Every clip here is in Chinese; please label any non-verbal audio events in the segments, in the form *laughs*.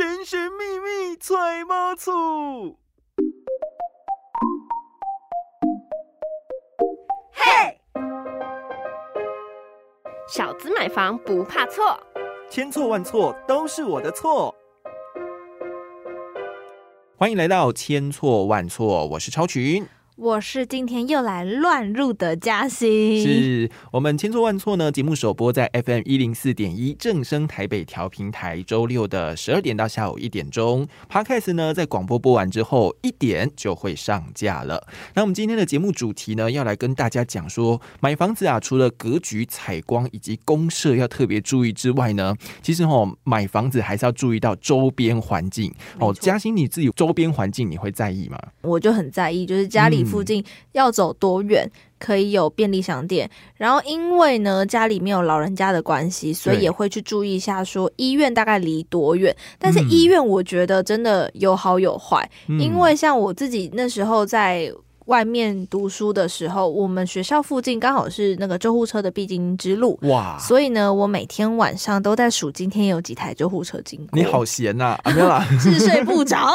神神秘秘揣猫醋。嘿，小资买房不怕错，千错万错都是我的错。欢迎来到千错万错，我是超群。我是今天又来乱入的嘉欣，是我们千错万错呢。节目首播在 FM 一零四点一正声台北调频台，周六的十二点到下午一点钟。Podcast 呢，在广播播完之后一点就会上架了。那我们今天的节目主题呢，要来跟大家讲说，买房子啊，除了格局、采光以及公社要特别注意之外呢，其实哦，买房子还是要注意到周边环境哦。嘉欣，你自己周边环境你会在意吗？我就很在意，就是家里。附近要走多远可以有便利商店？然后因为呢家里面有老人家的关系，所以也会去注意一下，说医院大概离多远。但是医院我觉得真的有好有坏，因为像我自己那时候在。外面读书的时候，我们学校附近刚好是那个救护车的必经之路，哇！所以呢，我每天晚上都在数今天有几台救护车经过。你好闲呐，没有啦，*laughs* 是睡不着。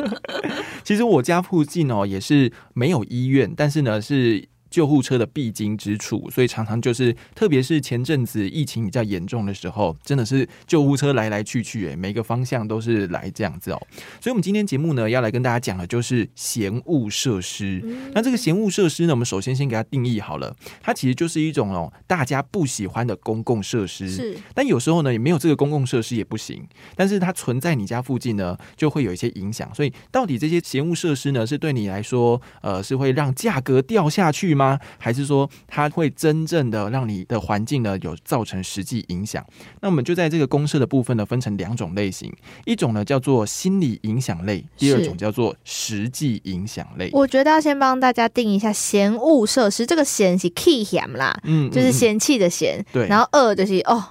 *laughs* 其实我家附近哦，也是没有医院，但是呢是。救护车的必经之处，所以常常就是，特别是前阵子疫情比较严重的时候，真的是救护车来来去去，哎，每个方向都是来这样子哦。所以，我们今天节目呢，要来跟大家讲的就是嫌物设施。那这个嫌物设施呢，我们首先先给它定义好了，它其实就是一种哦，大家不喜欢的公共设施。是，但有时候呢，也没有这个公共设施也不行。但是它存在你家附近呢，就会有一些影响。所以，到底这些嫌物设施呢，是对你来说，呃，是会让价格掉下去吗？还是说它会真正的让你的环境呢有造成实际影响？那我们就在这个公社的部分呢分成两种类型，一种呢叫做心理影响类，第二种叫做实际影响类。我觉得要先帮大家定一下嫌恶设施，这个嫌是 key 嫌啦，嗯，就是嫌弃的嫌，对，然后恶就是哦，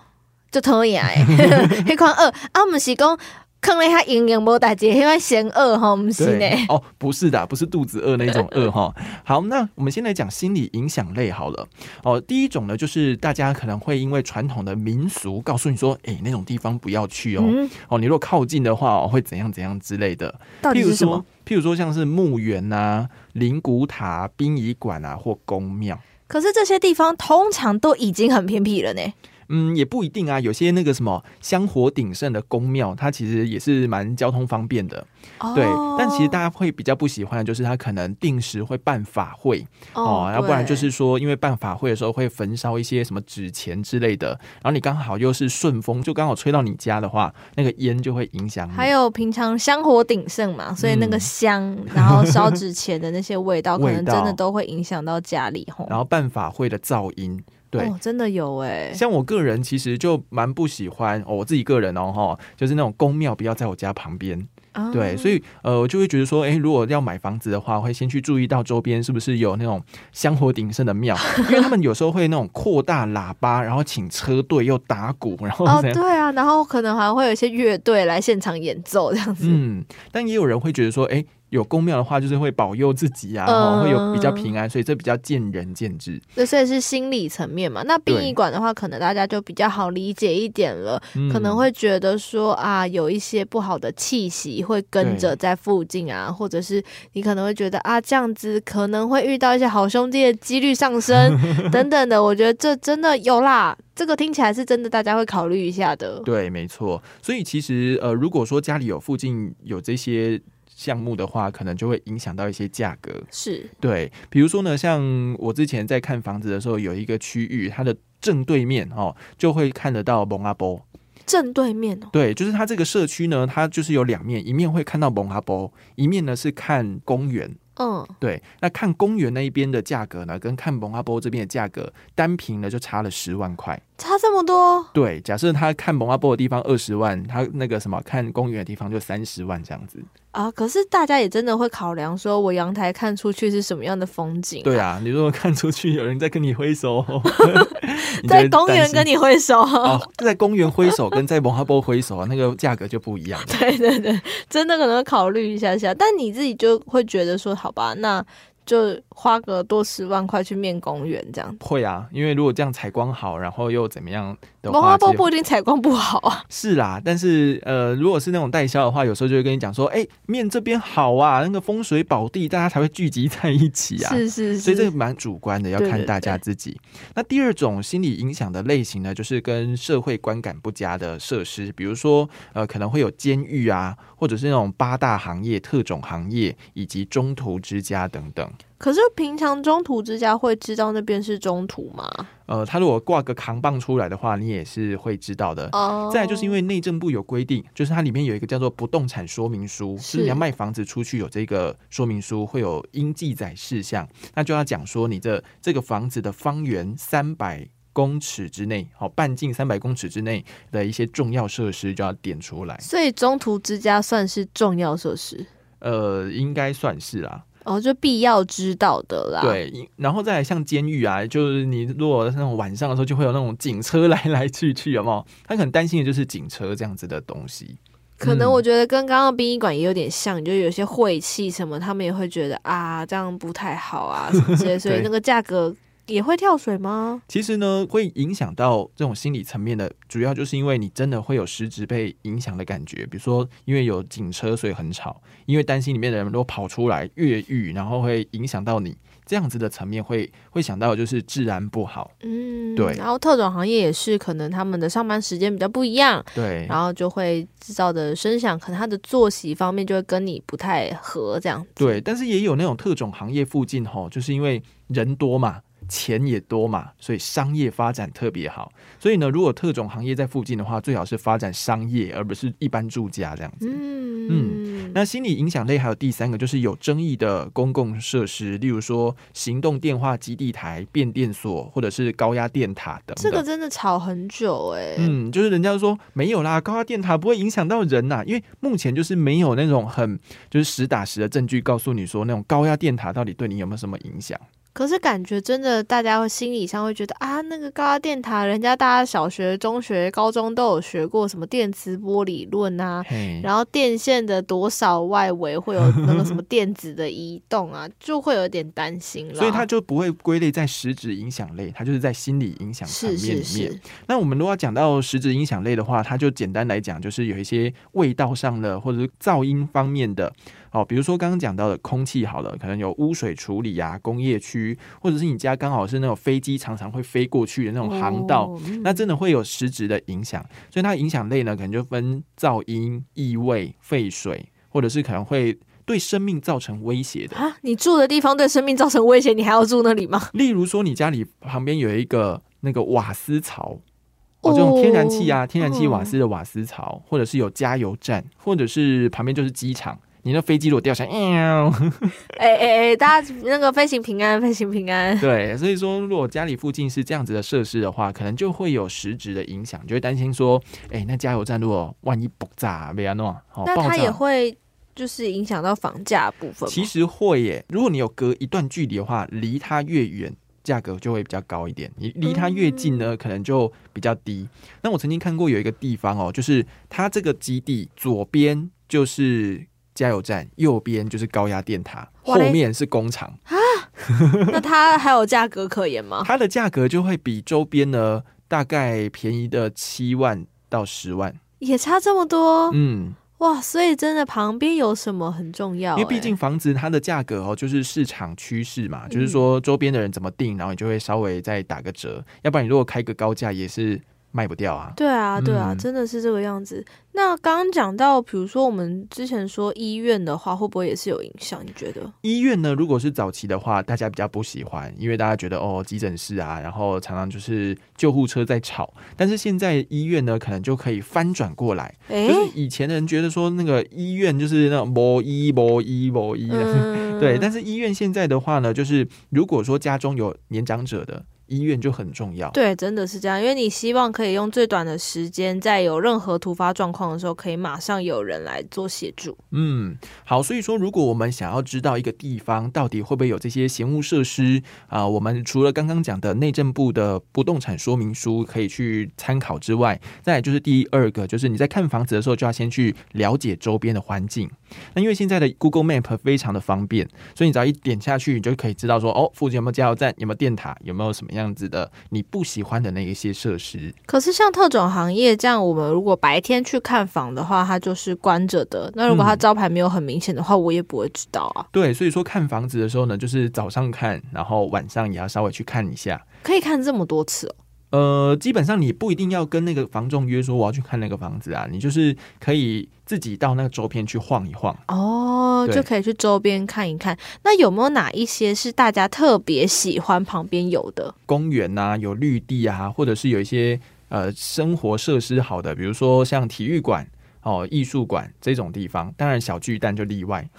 就讨厌哎 *laughs* *laughs* 黑框恶啊，我们是讲。坑了一下营养无大姐，因为嫌饿哈，不是呢。哦，不是的，不是肚子饿那种饿哈。*laughs* 好，那我们先来讲心理影响类好了。哦，第一种呢，就是大家可能会因为传统的民俗告诉你说，哎，那种地方不要去哦。哦，你如果靠近的话，哦，会怎样怎样之类的。譬如说，譬如说，像是墓园呐、灵骨塔、殡仪馆啊，或宫庙。可是这些地方通常都已经很偏僻了呢。嗯，也不一定啊。有些那个什么香火鼎盛的宫庙，它其实也是蛮交通方便的。对，但其实大家会比较不喜欢的就是它可能定时会办法会哦，要不然就是说因为办法会的时候会焚烧一些什么纸钱之类的，然后你刚好又是顺风，就刚好吹到你家的话，那个烟就会影响。还有平常香火鼎盛嘛，所以那个香，*laughs* 然后烧纸钱的那些味道，可能真的都会影响到家里。然后办法会的噪音。对，真的有哎。像我个人其实就蛮不喜欢哦，我自己个人哦哈，就是那种宫庙不要在我家旁边。对，所以呃，我就会觉得说，哎，如果要买房子的话，会先去注意到周边是不是有那种香火鼎盛的庙，*laughs* 因为他们有时候会那种扩大喇叭，然后请车队又打鼓，然后哦，对啊，然后可能还会有一些乐队来现场演奏这样子。嗯，但也有人会觉得说，哎。有公庙的话，就是会保佑自己啊，会有比较平安，所以这比较见仁见智。对，所以是心理层面嘛。那殡仪馆的话，可能大家就比较好理解一点了，可能会觉得说啊，有一些不好的气息会跟着在附近啊，或者是你可能会觉得啊，这样子可能会遇到一些好兄弟的几率上升 *laughs* 等等的。我觉得这真的有啦，这个听起来是真的，大家会考虑一下的。对，没错。所以其实呃，如果说家里有附近有这些。项目的话，可能就会影响到一些价格。是对，比如说呢，像我之前在看房子的时候，有一个区域，它的正对面哦，就会看得到蒙阿波。正对面哦，对，就是它这个社区呢，它就是有两面，一面会看到蒙阿波，一面呢是看公园。嗯，对，那看公园那一边的价格呢，跟看蒙阿波这边的价格，单平呢就差了十万块。差这么多？对，假设他看蒙阿波的地方二十万，他那个什么看公园的地方就三十万这样子。啊！可是大家也真的会考量，说我阳台看出去是什么样的风景？对啊，你如果看出去有人在跟你挥手，*laughs* 在公园跟你挥手，在公园挥手跟在蒙哈波挥手啊，那个价格就不一样。*laughs* 对对对，真的可能考虑一下下。但你自己就会觉得说，好吧，那就花个多十万块去面公园这样。会啊，因为如果这样采光好，然后又怎么样的文化部不一定采光不好啊。是啦，但是呃，如果是那种代销的话，有时候就会跟你讲说，哎、面这边好啊，那个风水宝地，大家才会聚集在一起啊。是是是，所以这个蛮主观的，要看大家自己。那第二种心理影响的类型呢，就是跟社会观感不佳的设施，比如说呃可能会有监狱啊，或者是那种八大行业、特种行业以及中途之家等等。可是平常中途之家会知道那边是中途吗？呃，他如果挂个扛棒出来的话，你也是会知道的。哦再来就是因为内政部有规定，就是它里面有一个叫做不动产说明书，是你要卖房子出去有这个说明书，会有应记载事项，那就要讲说你这这个房子的方圆三百公尺之内，好半径三百公尺之内的一些重要设施就要点出来。所以中途之家算是重要设施，呃，应该算是啦，哦，就必要知道的啦。，对，然后再来像监狱啊，就是你如果那种晚上的时候，就会有那种警车 *laughs* 来来去去，有没有？他可能担心的就是警车这样子的东西。可能嗯我觉得跟刚刚殡仪馆也有点像，就有些晦气什么，他们也会觉得啊，这样不太好啊什么之类，所以 *laughs* 那个价格也会跳水吗？其实呢，会影响到这种心理层面的，主要就是因为你真的会有实质被影响的感觉。比如说，因为有警车，所以很吵；因为担心里面的人如果跑出来越狱，然后会影响到你，这样子的层面会会想到就是治安不好。嗯，对然后特种行业也是，可能他们的上班时间比较不一样，对，然后就会制造的声响，可能他的作息方面就会跟你不太合，这样子。对，但是也有那种特种行业附近吼，就是因为人多嘛。钱也多嘛，所以商业发展特别好。所以呢，如果特种行业在附近的话，最好是发展商业，而不是一般住家这样子。嗯嗯那心理影响类还有第三个，就是有争议的公共设施，例如说行动电话基地台、变电所，或者是高压电塔等等。这个真的吵很久哎、嗯，就是人家说没有啦，高压电塔不会影响到人呐，因为目前就是没有那种很就是实打实的证据告诉你说那种高压电塔到底对你有没有什么影响。可是感觉真的，大家会心理上会觉得啊，那个高压电塔，人家大家小学、中学、高中都有学过什么电磁波理论啊，然后电线的多少外围会有那个什么电子的移动啊，就会有点担心了。所以它就不会归类在实质影响类，它就是在心理影响层是面里面。是是，那我们如果要讲到实质影响类的话，它就简单来讲，就是有一些味道上的或者是噪音方面的哦，比如说刚刚讲到的空气好了，可能有污水处理啊、工业区，或者是你家刚好是那种飞机常常会飞过去的那种航道，那真的会有实质的影响。所以它影响类呢，可能就分噪音、异味、废水，或者是可能会对生命造成威胁的。啊，你住的地方对生命造成威胁，你还要住那里吗？*laughs* 例如说，你家里旁边有一个那个瓦斯槽。哦，这种天然气啊，天然气瓦斯的瓦斯槽，或者是有加油站，或者是旁边就是机场，你那飞机如果掉下来，喵，*laughs* 哎哎哎，大家那个飞行平安，飞行平安。*laughs* 对，所以说如果家里附近是这样子的设施的话，可能就会有实质的影响，就会担心说，哎、那加油站如果万一爆炸，被安诺，哦，那它也炸。会就是影响到房价部分。其实会耶，如果你有隔一段距离的话，离它越远，价格就会比较高一点；你离它越近呢，可能就比较低。那我曾经看过有一个地方哦，就是它这个基地左边就是加油站，右边就是高压电塔，后面是工厂啊，*laughs* 那它还有价格可言吗？它的价格就会比周边呢大概便宜的七万到十万。也差这么多、嗯，哇！所以真的旁边有什么很重要、因为毕竟欸房子它的价格哦，就是市场趋势嘛，嗯就是说周边的人怎么定，然后你就会稍微再打个折，要不然你如果开个高价也是卖不掉啊。对啊，对啊，嗯真的是这个样子。那刚刚讲到，比如说我们之前说医院的话，会不会也是有影响？你觉得？医院呢，如果是早期的话，大家比较不喜欢，因为大家觉得哦，急诊室啊，然后常常就是救护车在吵。但是现在医院呢，可能就可以翻转过来，哎、就是以前的人觉得说那个医院就是那种摸医摸医摸医的，嗯对。但是医院现在的话呢，就是如果说家中有年长者的，医院就很重要。对，真的是这样，因为你希望可以用最短的时间，在有任何突发状况的时候，可以马上有人来做协助。嗯，好，所以说，如果我们想要知道一个地方到底会不会有这些闲物设施啊、我们除了刚刚讲的内政部的不动产说明书可以去参考之外，再来就是第二个，就是你在看房子的时候就要先去了解周边的环境。那因为现在的 Google Map 非常的方便，所以你只要一点下去，你就可以知道说，哦，附近有没有加油站，有没有电塔，有没有什么样子的你不喜欢的那一些设施。可是像特种行业这样，我们如果白天去看房的话，它就是关着的。那如果它招牌没有很明显的话，我也不会知道啊。对，所以说看房子的时候呢，就是早上看，然后晚上也要稍微去看一下。可以看这么多次哦。呃，基本上你不一定要跟那个房仲约说我要去看那个房子啊，你就是可以自己到那个周边去晃一晃哦，就可以去周边看一看。那有没有哪一些是大家特别喜欢旁边有的公园呐，有绿地啊，或者是有一些呃生活设施好的，比如说像体育馆。哦，艺术馆这种地方，当然小巨蛋就例外。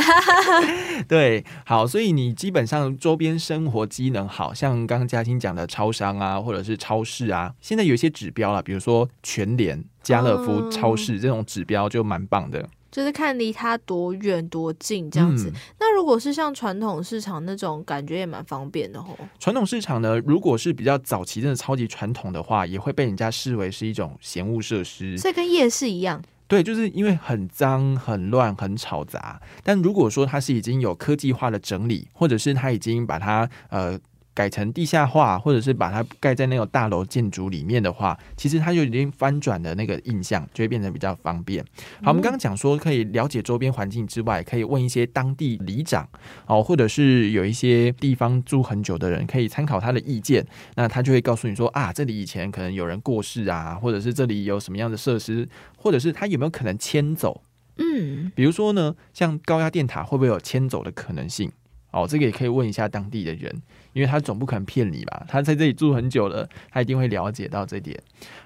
*laughs* 对，好，所以你基本上周边生活机能好像刚刚嘉欣讲的超商啊，或者是超市啊，现在有一些指标了，比如说全联、家乐福超市这种指标就蛮棒的。就是看离它多远多近这样子。那如果是像传统市场那种，感觉也蛮方便的吼。传统市场呢，如果是比较早期、真的超级传统的话，也会被人家视为是一种闲物设施。所以跟夜市一样。对，就是因为很脏、很乱、很吵杂。但如果说它是已经有科技化的整理，或者是它已经把它呃。改成地下化，或者是把它盖在那种大楼建筑里面的话，其实它就已经翻转的那个印象，就会变得比较方便。好，我们刚刚讲说可以了解周边环境之外，可以问一些当地里长哦，或者是有一些地方住很久的人，可以参考他的意见。那他就会告诉你说啊，这里以前可能有人过世啊，或者是这里有什么样的设施，或者是他有没有可能迁走？嗯，比如说呢，像高压电塔会不会有迁走的可能性？哦，这个也可以问一下当地的人。因为他总不可能骗你吧？他在这里住很久了，他一定会了解到这点。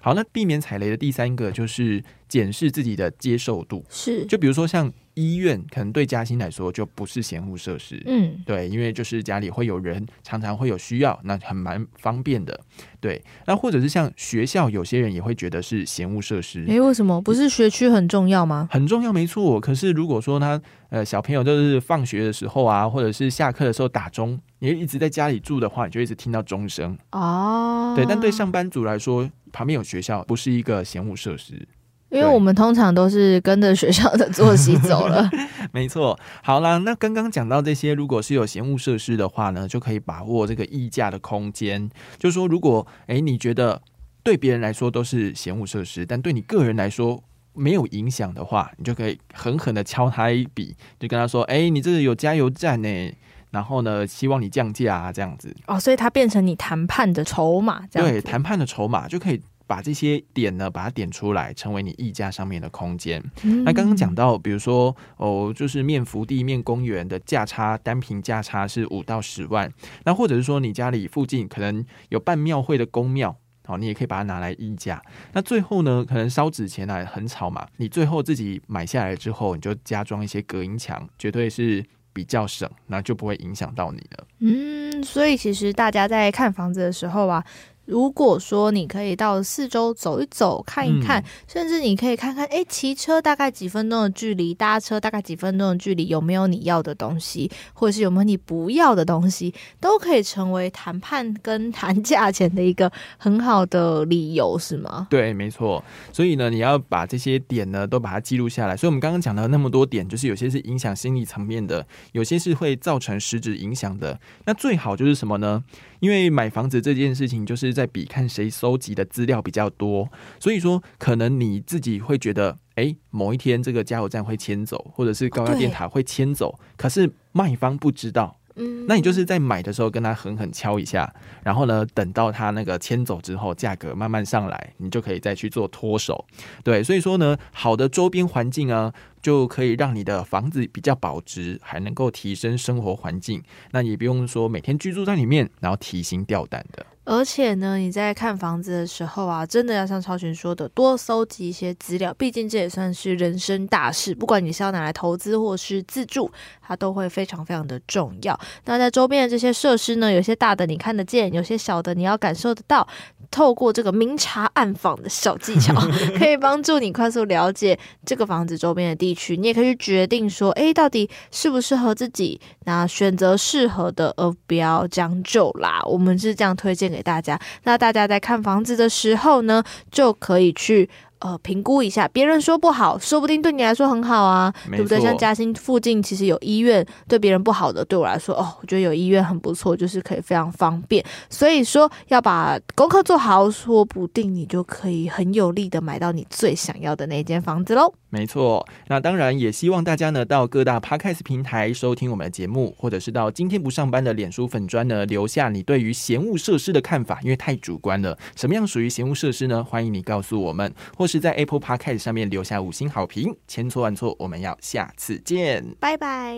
好，那避免踩雷的第三个就是检视自己的接受度。是，就比如说像。医院可能对嘉兴来说就不是闲务设施，嗯，对，因为就是家里会有人，常常会有需要，那很蛮方便的，对。那或者是像学校，有些人也会觉得是闲务设施。诶，为什么？不是学区很重要吗？很重要，没错。可是如果说他呃小朋友就是放学的时候啊，或者是下课的时候打钟，你一直在家里住的话，你就一直听到钟声哦。对，但对上班族来说，旁边有学校不是一个闲务设施。因为我们通常都是跟着学校的作息走了，*laughs* 没错。好啦，那刚刚讲到这些，如果是有闲物设施的话呢，就可以把握这个溢价的空间。就是说，如果哎你觉得对别人来说都是闲物设施，但对你个人来说没有影响的话，你就可以狠狠的敲他一笔，就跟他说：“哎，你这个有加油站呢，然后呢，希望你降价啊，这样子。”哦，所以它变成你谈判的筹码，这样对，谈判的筹码就可以。把这些点呢，把它点出来，成为你溢价上面的空间。那刚刚讲到，比如说哦，就是面福地、面公园的价差，单平价差是五到十万。那或者是说，你家里附近可能有办庙会的公庙，好，你也可以把它拿来溢价。那最后呢，可能烧纸钱来很吵嘛，你最后自己买下来之后，你就加装一些隔音墙，绝对是比较省，那就不会影响到你了。嗯，所以其实大家在看房子的时候啊。如果说你可以到四周走一走、看一看，甚至你可以看看，哎，骑车大概几分钟的距离，搭车大概几分钟的距离，有没有你要的东西，或者是有没有你不要的东西，都可以成为谈判跟谈价钱的一个很好的理由，是吗？对，没错。所以呢，你要把这些点呢都把它记录下来。所以我们刚刚讲到那么多点，就是有些是影响心理层面的，有些是会造成实质影响的。那最好就是什么呢？因为买房子这件事情，就是在比看谁收集的资料比较多，所以说可能你自己会觉得，哎，某一天这个加油站会迁走，或者是高压电塔会迁走，可是卖方不知道。嗯，那你就是在买的时候跟他狠狠敲一下，然后呢，等到他那个迁走之后，价格慢慢上来，你就可以再去做脱手。对，所以说呢，好的周边环境啊。就可以让你的房子比较保值，还能够提升生活环境。那也不用说每天居住在里面，然后提心吊胆的。而且呢，你在看房子的时候啊，真的要像超群说的，多搜集一些资料。毕竟这也算是人生大事，不管你是要拿来投资或是自住，它都会非常非常的重要。那在周边的这些设施呢，有些大的你看得见，有些小的你要感受得到。透过这个明察暗访的小技巧，*laughs* 可以帮助你快速了解这个房子周边的地区。你也可以去决定说，哎，到底适不适合自己？那选择适合的，而不要将就啦。我们是这样推荐给大家。那大家在看房子的时候呢，就可以去呃评估一下，别人说不好，说不定对你来说很好啊，对不对？像嘉兴附近其实有医院，对别人不好的，对我来说，哦，我觉得有医院很不错，就是可以非常方便。所以说要把功课做好，说不定你就可以很有力的买到你最想要的那间房子喽。没错，那当然也希望大家呢到各大 podcast 平台收听我们的节目，或者是到今天不上班的脸书粉砖呢留下你对于闲物设施的看法，因为太主观了，什么样属于闲物设施呢？欢迎你告诉我们，或是在 Apple Podcast 上面留下五星好评。千错万错，我们要下次见，拜拜。